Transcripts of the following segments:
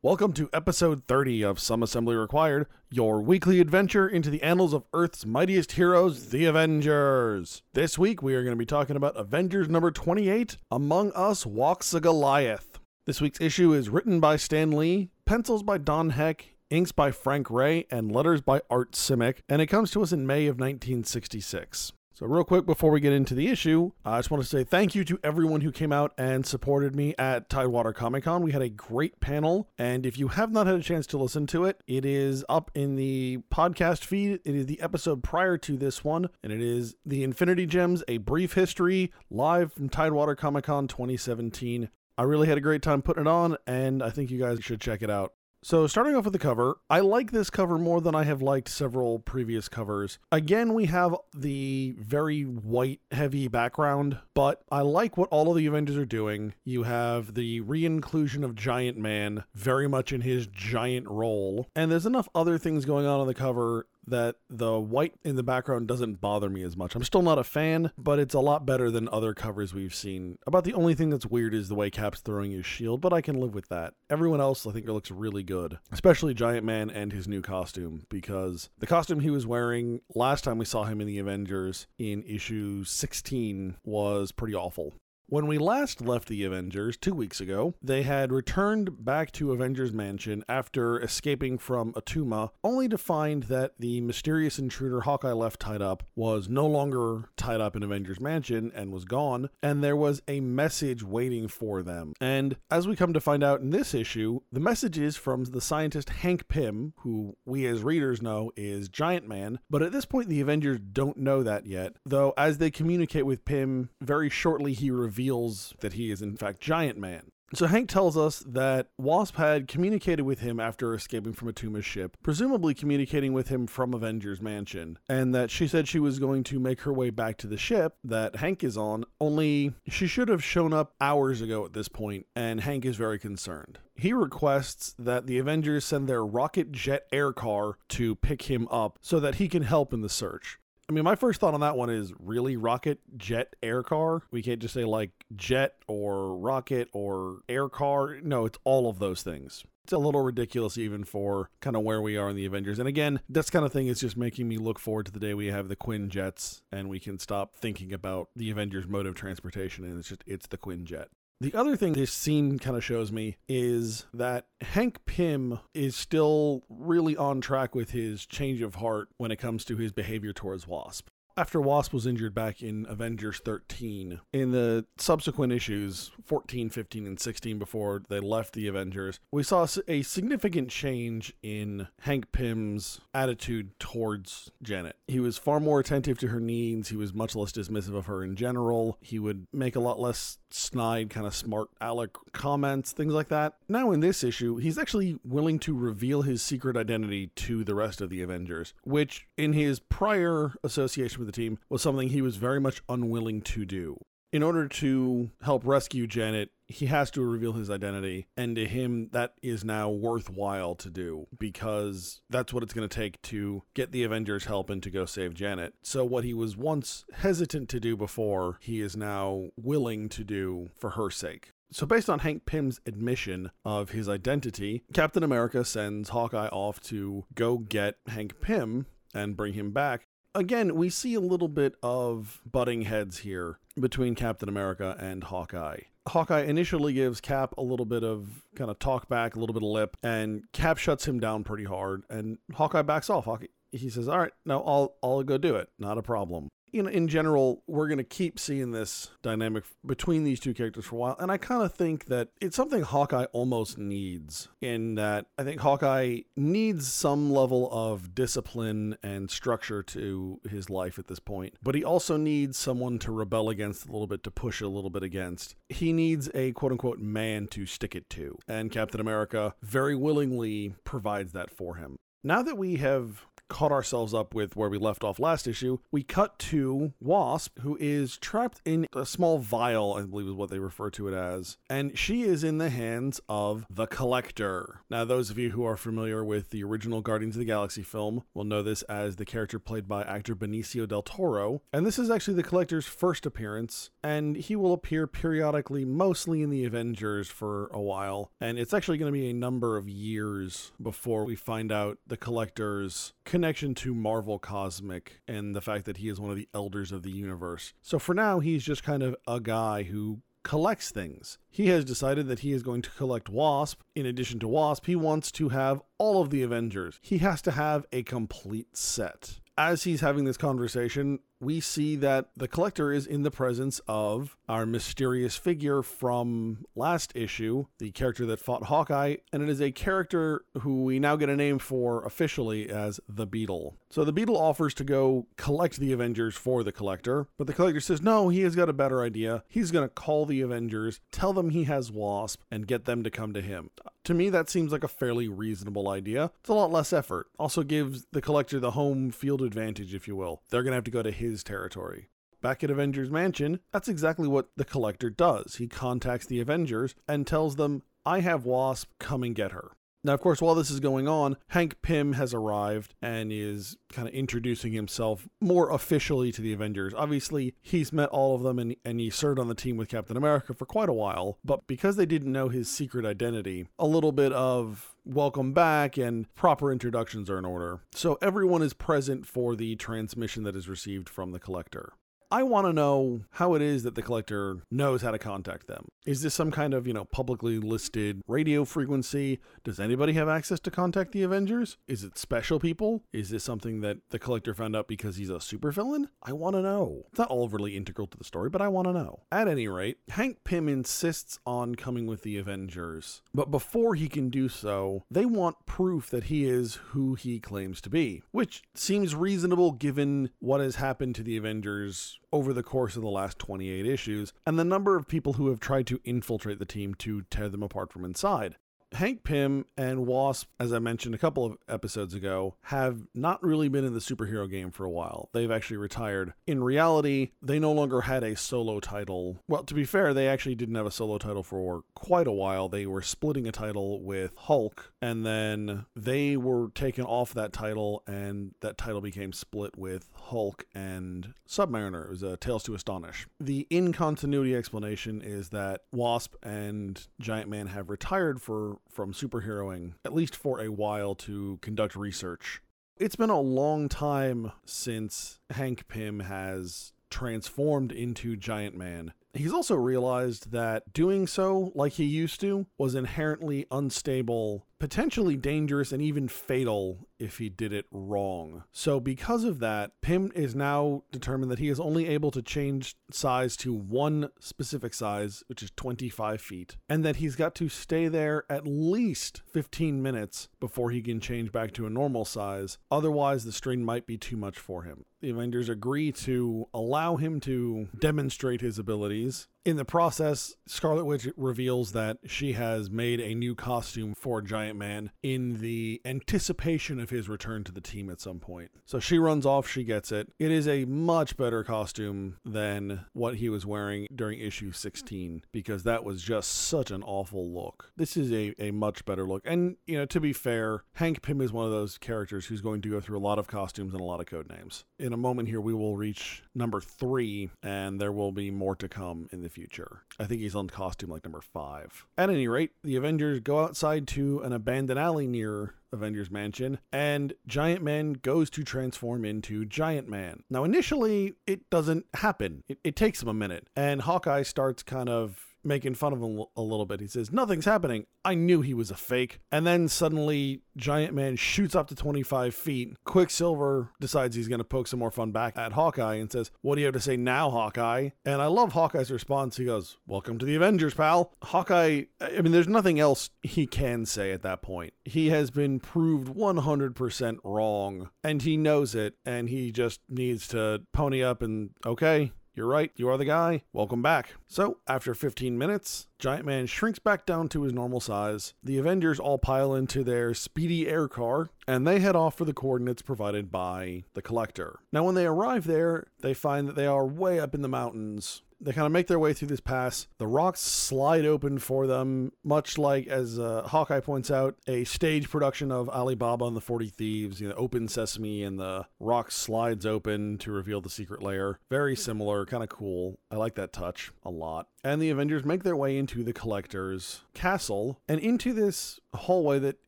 Welcome to episode 30 of Some Assembly Required, your weekly adventure into the annals of Earth's mightiest heroes, the Avengers. This week, we are going to be talking about Avengers number 28 Among Us Walks a Goliath. This week's issue is written by Stan Lee, pencils by Don Heck, inks by Frank Ray, and letters by Art Simek, and it comes to us in May of 1966. So, real quick before we get into the issue, I just want to say thank you to everyone who came out and supported me at Tidewater Comic Con. We had a great panel, and if you have not had a chance to listen to it, it is up in the podcast feed. It is the episode prior to this one, and it is The Infinity Gems A Brief History live from Tidewater Comic Con 2017. I really had a great time putting it on, and I think you guys should check it out. So, starting off with the cover, I like this cover more than I have liked several previous covers. Again, we have the very white, heavy background, but I like what all of the Avengers are doing. You have the re inclusion of Giant Man very much in his giant role, and there's enough other things going on on the cover that the white in the background doesn't bother me as much. I'm still not a fan, but it's a lot better than other covers we've seen. About the only thing that's weird is the way Cap's throwing his shield, but I can live with that. Everyone else, I think, it looks really good, especially Giant Man and his new costume, because the costume he was wearing last time we saw him in the Avengers in issue 16 was pretty awful. When we last left the Avengers two weeks ago, they had returned back to Avengers Mansion after escaping from Attuma, only to find that the mysterious intruder Hawkeye left tied up was no longer tied up in Avengers Mansion and was gone, and there was a message waiting for them. And as we come to find out in this issue, the message is from the scientist Hank Pym, who we as readers know is Giant Man, but at this point the Avengers don't know that yet, though as they communicate with Pym, very shortly he reveals reveals that he is in fact Giant Man. So Hank tells us that Wasp had communicated with him after escaping from Attuma's ship, presumably communicating with him from Avengers Mansion, and that she said she was going to make her way back to the ship that Hank is on, only she should have shown up hours ago at this point, and Hank is very concerned. He requests that the Avengers send their rocket jet air car to pick him up so that he can help in the search. I mean, my first thought on that one is really rocket, jet, air car. We can't just say like jet or rocket or air car. No, it's all of those things. It's a little ridiculous even for kind of where we are in the Avengers. And again, this kind of thing is just making me look forward to the day we have the Quinjets and we can stop thinking about the Avengers mode of transportation and it's just it's the Quinjet. The other thing this scene kind of shows me is that Hank Pym is still really on track with his change of heart when it comes to his behavior towards Wasp after Wasp was injured back in Avengers 13, in the subsequent issues, 14, 15, and 16, before they left the Avengers, we saw a significant change in Hank Pym's attitude towards Janet. He was far more attentive to her needs. He was much less dismissive of her in general. He would make a lot less snide, kind of smart aleck comments, things like that. Now, in this issue, he's actually willing to reveal his secret identity to the rest of the Avengers, which in his prior association with the team was something he was very much unwilling to do. In order to help rescue Janet, he has to reveal his identity, and to him, that is now worthwhile to do because that's what it's going to take to get the Avengers' help and to go save Janet. So, what he was once hesitant to do before, he is now willing to do for her sake. So, based on Hank Pym's admission of his identity, Captain America sends Hawkeye off to go get Hank Pym and bring him back again, we see a little bit of butting heads here between Captain America and Hawkeye. Hawkeye initially gives Cap a little bit of kind of talk back, a little bit of lip, and Cap shuts him down pretty hard, and Hawkeye backs off. Hawkeye, he says, "All right, now I'll I'll go do it. Not a problem." You know, in general, we're going to keep seeing this dynamic between these two characters for a while. And I kind of think that it's something Hawkeye almost needs, in that I think Hawkeye needs some level of discipline and structure to his life at this point. But he also needs someone to rebel against a little bit, to push a little bit against. He needs a quote unquote man to stick it to. And Captain America very willingly provides that for him. Now that we have caught ourselves up with where we left off last issue, we cut to Wasp, who is trapped in a small vial, I believe is what they refer to it as, and she is in the hands of the Collector. Now, those of you who are familiar with the original Guardians of the Galaxy film will know this as the character played by actor Benicio del Toro, and this is actually the Collector's first appearance, and he will appear periodically, mostly in the Avengers for a while, and it's actually going to be a number of years before we find out the Collector's connection to Marvel Cosmic and the fact that he is one of the elders of the universe. So for now, he's just kind of a guy who collects things. He has decided that he is going to collect Wasp. In addition to Wasp, he wants to have all of the Avengers. He has to have a complete set. As he's having this conversation, we see that the collector is in the presence of our mysterious figure from last issue, the character that fought Hawkeye, and it is a character who we now get a name for officially as the Beetle. So the Beetle offers to go collect the Avengers for the collector, but the collector says no, he has got a better idea. He's going to call the Avengers, tell them he has Wasp, and get them to come to him. To me, that seems like a fairly reasonable idea. It's a lot less effort. Also gives the collector the home field advantage, if you will. They're going to have to go to his territory. Back at Avengers Mansion, that's exactly what the Collector does. He contacts the Avengers and tells them, I have Wasp, come and get her. Now, of course, while this is going on, Hank Pym has arrived and is kind of introducing himself more officially to the Avengers. Obviously, he's met all of them and, and he served on the team with Captain America for quite a while, but because they didn't know his secret identity, a little bit of welcome back and proper introductions are in order. So everyone is present for the transmission that is received from the collector. I want to know how it is that the collector knows how to contact them. Is this some kind of, you know, publicly listed radio frequency? Does anybody have access to contact the Avengers? Is it special people? Is this something that the collector found out because he's a supervillain? I want to know. It's not overly integral to the story, but I want to know. At any rate, Hank Pym insists on coming with the Avengers. But before he can do so, they want proof that he is who he claims to be, which seems reasonable given what has happened to the Avengers over the course of the last 28 issues, and the number of people who have tried to infiltrate the team to tear them apart from inside. Hank Pym and Wasp, as I mentioned a couple of episodes ago, have not really been in the superhero game for a while. They've actually retired. In reality, they no longer had a solo title. Well, to be fair, they actually didn't have a solo title for quite a while. They were splitting a title with Hulk, and then they were taken off that title, and that title became split with Hulk and Submariner. It was a Tales to Astonish. The in continuity explanation is that Wasp and Giant Man have retired for from superheroing, at least for a while, to conduct research. It's been a long time since Hank Pym has transformed into Giant Man. He's also realized that doing so, like he used to, was inherently unstable, potentially dangerous, and even fatal if he did it wrong. So, because of that, Pym is now determined that he is only able to change size to one specific size, which is 25 feet, and that he's got to stay there at least 15 minutes before he can change back to a normal size. Otherwise, the strain might be too much for him. The Avengers agree to allow him to demonstrate his abilities. In the process, Scarlet Witch reveals that she has made a new costume for Giant Man in the anticipation of his return to the team at some point. So she runs off, she gets it. It is a much better costume than what he was wearing during issue 16 because that was just such an awful look. This is a, a much better look. And, you know, to be fair, Hank Pym is one of those characters who's going to go through a lot of costumes and a lot of code names. In a moment here, we will reach number three, and there will be more to come in the future. I think he's on costume like number five. At any rate, the Avengers go outside to an abandoned alley near Avengers Mansion, and Giant Man goes to transform into Giant Man. Now, initially, it doesn't happen. It, it takes him a minute, and Hawkeye starts kind of making fun of him a little bit. He says, Nothing's happening. I knew he was a fake. And then suddenly, Giant Man shoots up to 25 feet. Quicksilver decides he's going to poke some more fun back at Hawkeye and says, What do you have to say now, Hawkeye? And I love Hawkeye's response. He goes, Welcome to the Avengers, pal. Hawkeye, I mean, there's nothing else he can say at that point. He has been proved 100% wrong, and he knows it, and he just needs to pony up and, okay, you're right, you are the guy. Welcome back. So, after 15 minutes, Giant Man shrinks back down to his normal size. The Avengers all pile into their speedy air car and they head off for the coordinates provided by the Collector. Now, when they arrive there, they find that they are way up in the mountains they kind of make their way through this pass. The rocks slide open for them, much like, as uh, Hawkeye points out, a stage production of Alibaba and the 40 Thieves. You know, open sesame and the rock slides open to reveal the secret layer. Very similar, kind of cool. I like that touch a lot. And the Avengers make their way into the Collector's castle and into this hallway that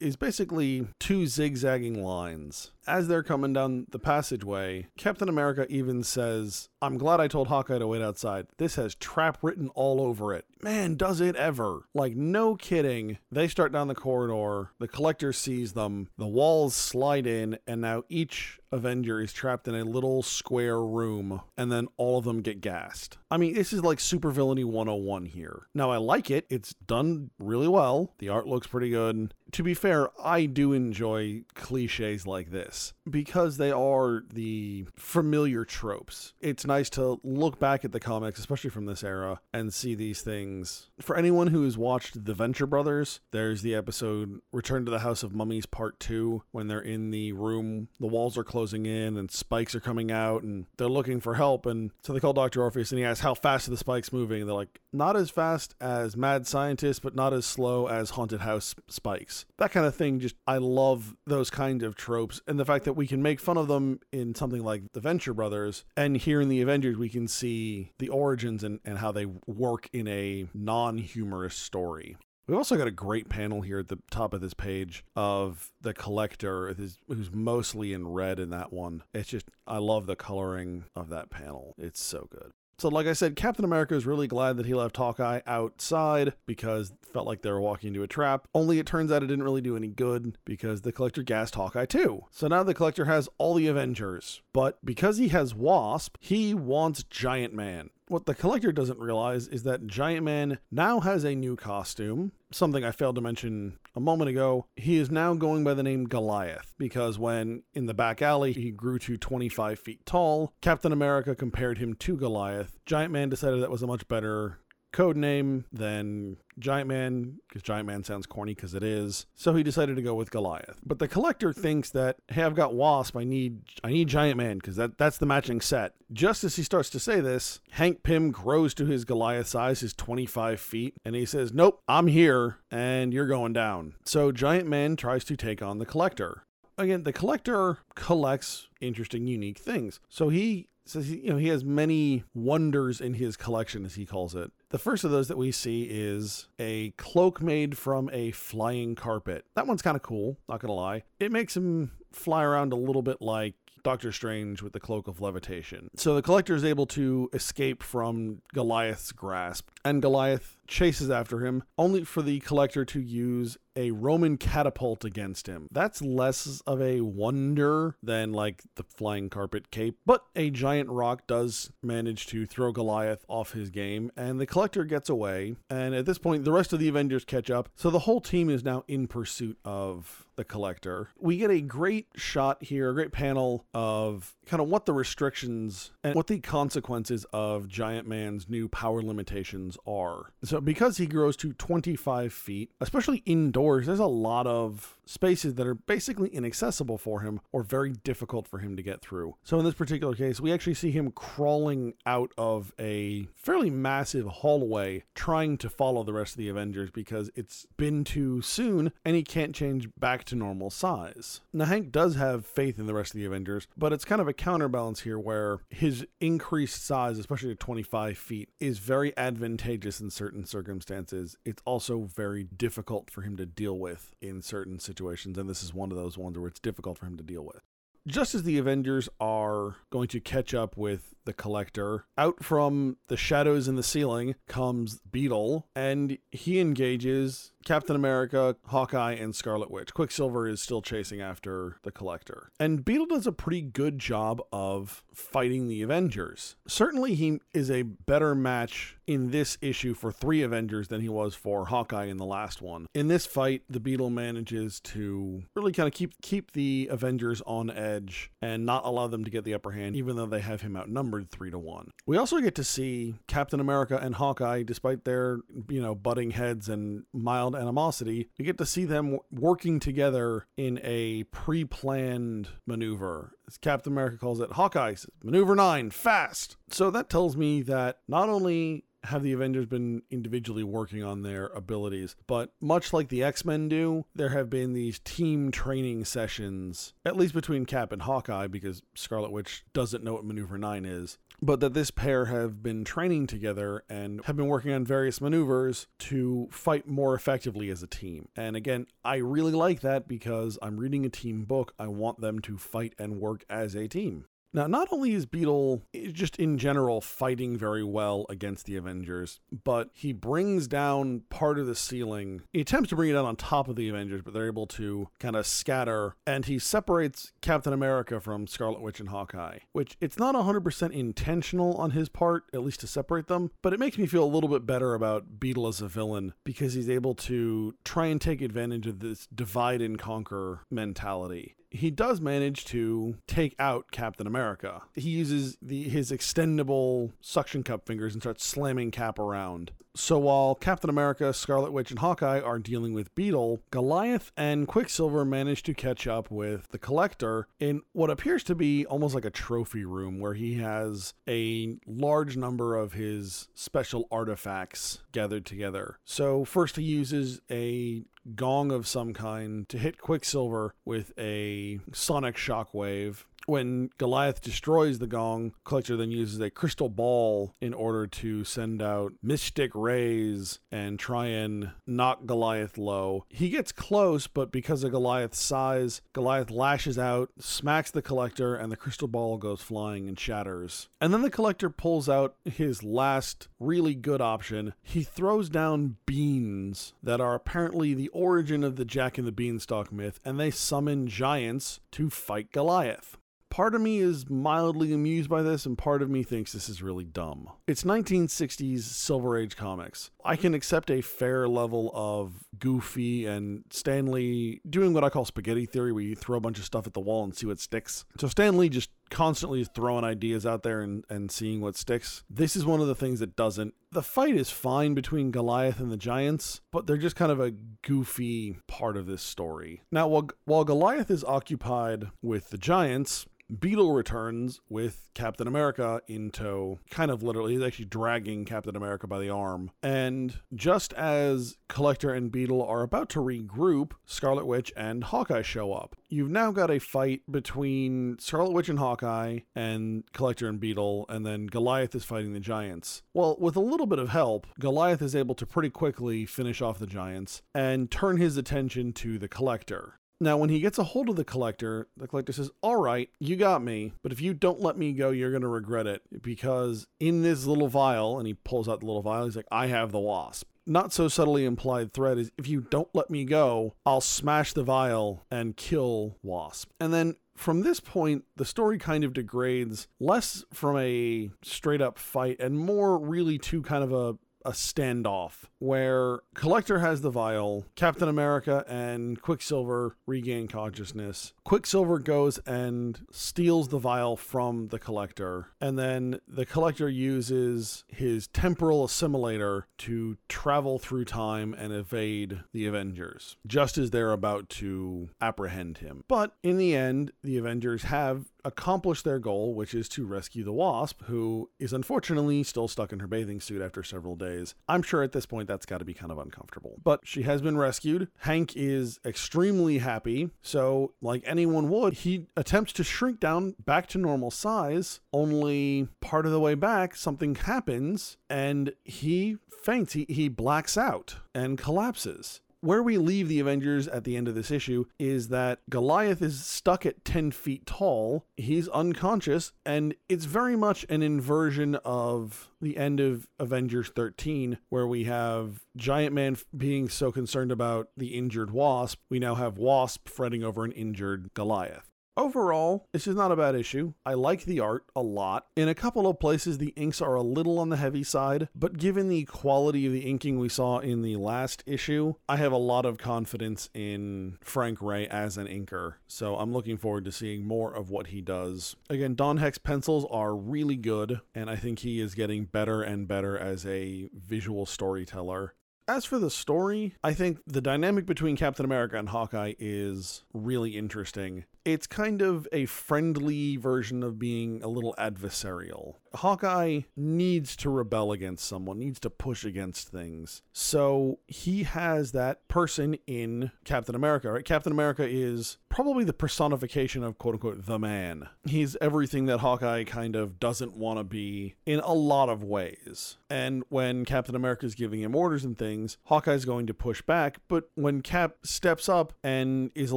is basically two zigzagging lines. As they're coming down the passageway, Captain America even says, I'm glad I told Hawkeye to wait outside. This has trap written all over it. Man, does it ever. Like, no kidding. They start down the corridor, the collector sees them, the walls slide in, and now each Avenger is trapped in a little square room, and then all of them get gassed. I mean, this is like supervillainy 101 here. Now, I like it. It's done really well. The art looks pretty good. To be fair, I do enjoy cliches like this because they are the familiar tropes. It's nice to look back at the comics, especially from this era, and see these things. For anyone who has watched The Venture Brothers, there's the episode Return to the House of Mummies Part 2 when they're in the room, the walls are closing in and spikes are coming out and they're looking for help and so they call Dr. Orpheus and he asks how fast are the spikes moving and they're like not as fast as mad scientists but not as slow as haunted house spikes. That kind of thing just I love those kind of tropes and the fact that we can make fun of them in something like The Venture Brothers and here in the Avengers we can see the origins and, and how they work in a non-humorous story. We've also got a great panel here at the top of this page of the collector who's mostly in red in that one. It's just, I love the coloring of that panel. It's so good. So, like I said, Captain America is really glad that he left Hawkeye outside because felt like they were walking into a trap. Only it turns out it didn't really do any good because the Collector gassed Hawkeye too. So now the Collector has all the Avengers, but because he has Wasp, he wants Giant Man. What the collector doesn't realize is that Giant Man now has a new costume, something I failed to mention a moment ago. He is now going by the name Goliath because when in the back alley he grew to 25 feet tall, Captain America compared him to Goliath. Giant Man decided that was a much better code name than Giant Man, because Giant Man sounds corny because it is. So he decided to go with Goliath. But the collector thinks that, hey, I've got Wasp. I need I need Giant Man because that, that's the matching set. Just as he starts to say this, Hank Pym grows to his Goliath size, his 25 feet, and he says, Nope, I'm here and you're going down. So Giant Man tries to take on the collector. Again, the collector collects interesting, unique things. So he says he, you know he has many wonders in his collection as he calls it. The first of those that we see is a cloak made from a flying carpet. That one's kind of cool not gonna lie. It makes him fly around a little bit like Doctor Strange with the cloak of levitation. So the collector is able to escape from Goliath's grasp, and Goliath chases after him, only for the collector to use a Roman catapult against him. That's less of a wonder than like the flying carpet cape, but a giant rock does manage to throw Goliath off his game, and the collector gets away. And at this point, the rest of the Avengers catch up, so the whole team is now in pursuit of the collector. We get a great shot here, a great panel of kind of what the restrictions and what the consequences of Giant Man's new power limitations are. So, because he grows to 25 feet, especially indoors, there's a lot of spaces that are basically inaccessible for him or very difficult for him to get through. So, in this particular case, we actually see him crawling out of a fairly massive hallway trying to follow the rest of the Avengers because it's been too soon and he can't change back to normal size. Now, Hank does have faith in the rest of the Avengers, but it's kind of a counterbalance here where his increased size, especially at 25 feet, is very advantageous in certain circumstances. It's also very difficult for him to deal with in certain situations, and this is one of those ones where it's difficult for him to deal with. Just as the Avengers are going to catch up with the Collector, out from the shadows in the ceiling comes Beetle, and he engages Captain America, Hawkeye, and Scarlet Witch. Quicksilver is still chasing after the Collector. And Beetle does a pretty good job of fighting the Avengers. Certainly, he is a better match in this issue for three Avengers than he was for Hawkeye in the last one. In this fight, the Beetle manages to really kind of keep keep the Avengers on edge and not allow them to get the upper hand, even though they have him outnumbered 3 to 1. We also get to see Captain America and Hawkeye despite their, you know, butting heads and mild animosity. We get to see them working together in a pre-planned maneuver. As Captain America calls it, Hawkeye says, maneuver 9, fast. So that tells me that not only have the Avengers been individually working on their abilities, but much like the X Men do, there have been these team training sessions, at least between Cap and Hawkeye, because Scarlet Witch doesn't know what Maneuver 9 is. But that this pair have been training together and have been working on various maneuvers to fight more effectively as a team. And again, I really like that because I'm reading a team book. I want them to fight and work as a team. Now, not only is Beetle eh, just in general fighting very well against the Avengers, but he brings down part of the ceiling. He attempts to bring it down on top of the Avengers, but they're able to kind of scatter, and he separates Captain America from Scarlet Witch and Hawkeye, which it's not 100% intentional on his part, at least to separate them, but it makes me feel a little bit better about Beetle as a villain because he's able to try and take advantage of this divide and conquer mentality he does manage to take out Captain America. He uses the his extendable suction cup fingers and starts slamming Cap around. So while Captain America, Scarlet Witch, and Hawkeye are dealing with Beetle, Goliath and Quicksilver manage to catch up with the Collector in what appears to be almost like a trophy room where he has a large number of his special artifacts gathered together. So first he uses a gong of some kind to hit Quicksilver with a sonic shockwave. When Goliath destroys the gong, Collector then uses a crystal ball in order to send out mystic rays and try and knock Goliath low. He gets close, but because of Goliath's size, Goliath lashes out, smacks the Collector, and the crystal ball goes flying and shatters. And then the Collector pulls out his last really good option. He throws down beans that are apparently the origin of the Jack and the Beanstalk myth, and they summon giants to fight Goliath. Part of me is mildly amused by this, and part of me thinks this is really dumb. It's 1960s Silver Age comics. I can accept a fair level of goofy and Stan Lee doing what I call spaghetti theory, where you throw a bunch of stuff at the wall and see what sticks. So Stan Lee just constantly throwing ideas out there and, and seeing what sticks. This is one of the things that doesn't. The fight is fine between Goliath and the Giants, but they're just kind of a goofy part of this story. Now, while, while Goliath is occupied with the Giants, Beetle returns with Captain America in tow, kind of literally. He's actually dragging Captain America by the arm. And just as Collector and Beetle are about to regroup, Scarlet Witch and Hawkeye show up. You've now got a fight between Scarlet Witch and Hawkeye and Collector and Beetle, and then Goliath is fighting the Giants. Well, with a little bit of help, Goliath is able to pretty quickly finish off the Giants and turn his attention to the Collector. Now, when he gets a hold of the collector, the collector says, All right, you got me, but if you don't let me go, you're going to regret it. Because in this little vial, and he pulls out the little vial, he's like, I have the wasp. Not so subtly implied threat is if you don't let me go, I'll smash the vial and kill Wasp. And then from this point, the story kind of degrades less from a straight up fight and more really to kind of a a standoff where Collector has the vial, Captain America and Quicksilver regain consciousness. Quicksilver goes and steals the vial from the Collector, and then the Collector uses his temporal assimilator to travel through time and evade the Avengers, just as they're about to apprehend him. But in the end, the Avengers have accomplished their goal, which is to rescue the Wasp, who is unfortunately still stuck in her bathing suit after several days. I'm sure at this point that's got to be kind of uncomfortable. But she has been rescued. Hank is extremely happy. So, like anyone would, he attempts to shrink down back to normal size, only part of the way back, something happens and he faints. He, he blacks out and collapses where we leave the Avengers at the end of this issue is that Goliath is stuck at 10 feet tall. He's unconscious, and it's very much an inversion of the end of Avengers 13, where we have Giant Man being so concerned about the injured Wasp. We now have Wasp fretting over an injured Goliath. Overall, this is not a bad issue. I like the art a lot. In a couple of places, the inks are a little on the heavy side, but given the quality of the inking we saw in the last issue, I have a lot of confidence in Frank Ray as an inker. So I'm looking forward to seeing more of what he does. Again, Don Heck's pencils are really good, and I think he is getting better and better as a visual storyteller. As for the story, I think the dynamic between Captain America and Hawkeye is really interesting. It's kind of a friendly version of being a little adversarial. Hawkeye needs to rebel against someone, needs to push against things. So he has that person in Captain America, right? Captain America is probably the personification of quote unquote the man. He's everything that Hawkeye kind of doesn't want to be in a lot of ways. And when Captain America is giving him orders and things, Hawkeye's going to push back. But when Cap steps up and is a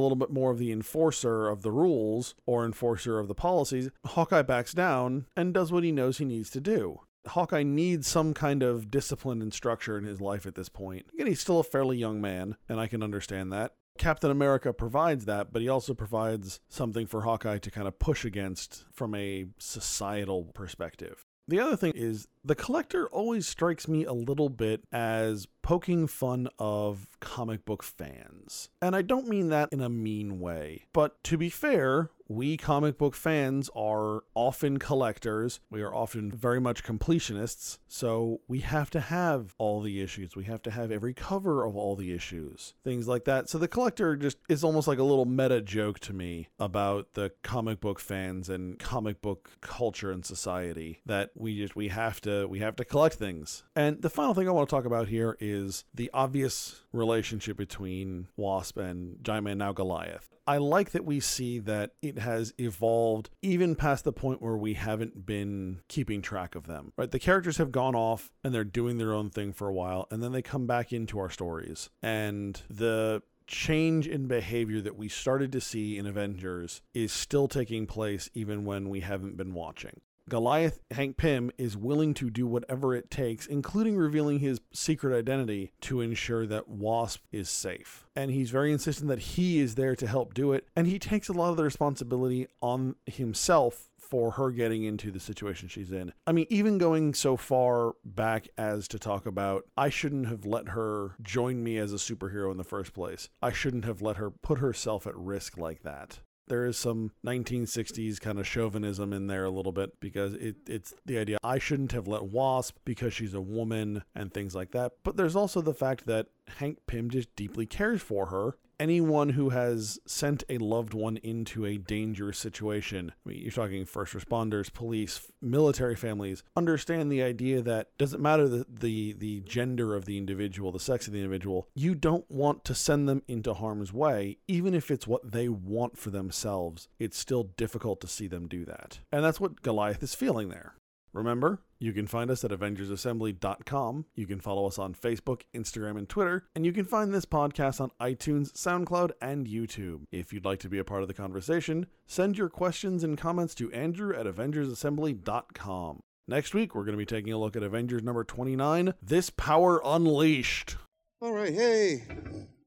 little bit more of the enforcer of the rules or enforcer of the policies, Hawkeye backs down and does what he knows he needs to do. Hawkeye needs some kind of discipline and structure in his life at this point. Again, he's still a fairly young man, and I can understand that. Captain America provides that, but he also provides something for Hawkeye to kind of push against from a societal perspective. The other thing is the collector always strikes me a little bit as poking fun of comic book fans. And I don't mean that in a mean way. But to be fair, we comic book fans are often collectors. We are often very much completionists. So we have to have all the issues. We have to have every cover of all the issues, things like that. So the collector just is almost like a little meta joke to me about the comic book fans and comic book culture and society that we just, we have to, we have to collect things. And the final thing I want to talk about here is the obvious relationship between Wasp and Giant Man, now Goliath. I like that we see that it has evolved even past the point where we haven't been keeping track of them. Right? The characters have gone off and they're doing their own thing for a while and then they come back into our stories. And the change in behavior that we started to see in Avengers is still taking place even when we haven't been watching. Goliath Hank Pym is willing to do whatever it takes, including revealing his secret identity to ensure that Wasp is safe. And he's very insistent that he is there to help do it, and he takes a lot of the responsibility on himself for her getting into the situation she's in. I mean, even going so far back as to talk about, I shouldn't have let her join me as a superhero in the first place. I shouldn't have let her put herself at risk like that there is some 1960s kind of chauvinism in there a little bit because it, it's the idea I shouldn't have let Wasp because she's a woman and things like that. But there's also the fact that Hank Pym just deeply cares for her anyone who has sent a loved one into a dangerous situation, I mean, you're talking first responders, police, military families, understand the idea that doesn't matter the, the, the gender of the individual, the sex of the individual, you don't want to send them into harm's way, even if it's what they want for themselves. It's still difficult to see them do that. And that's what Goliath is feeling there. Remember, you can find us at AvengersAssembly.com. You can follow us on Facebook, Instagram, and Twitter. And you can find this podcast on iTunes, SoundCloud, and YouTube. If you'd like to be a part of the conversation, send your questions and comments to Andrew at AvengersAssembly.com. Next week, we're going to be taking a look at Avengers number 29 This Power Unleashed. All right, hey.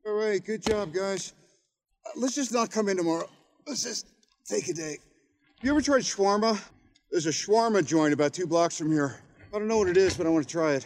All right, good job, guys. Let's just not come in tomorrow. Let's just take a day. You ever tried shawarma? There's a shawarma joint about two blocks from here. I don't know what it is, but I want to try it.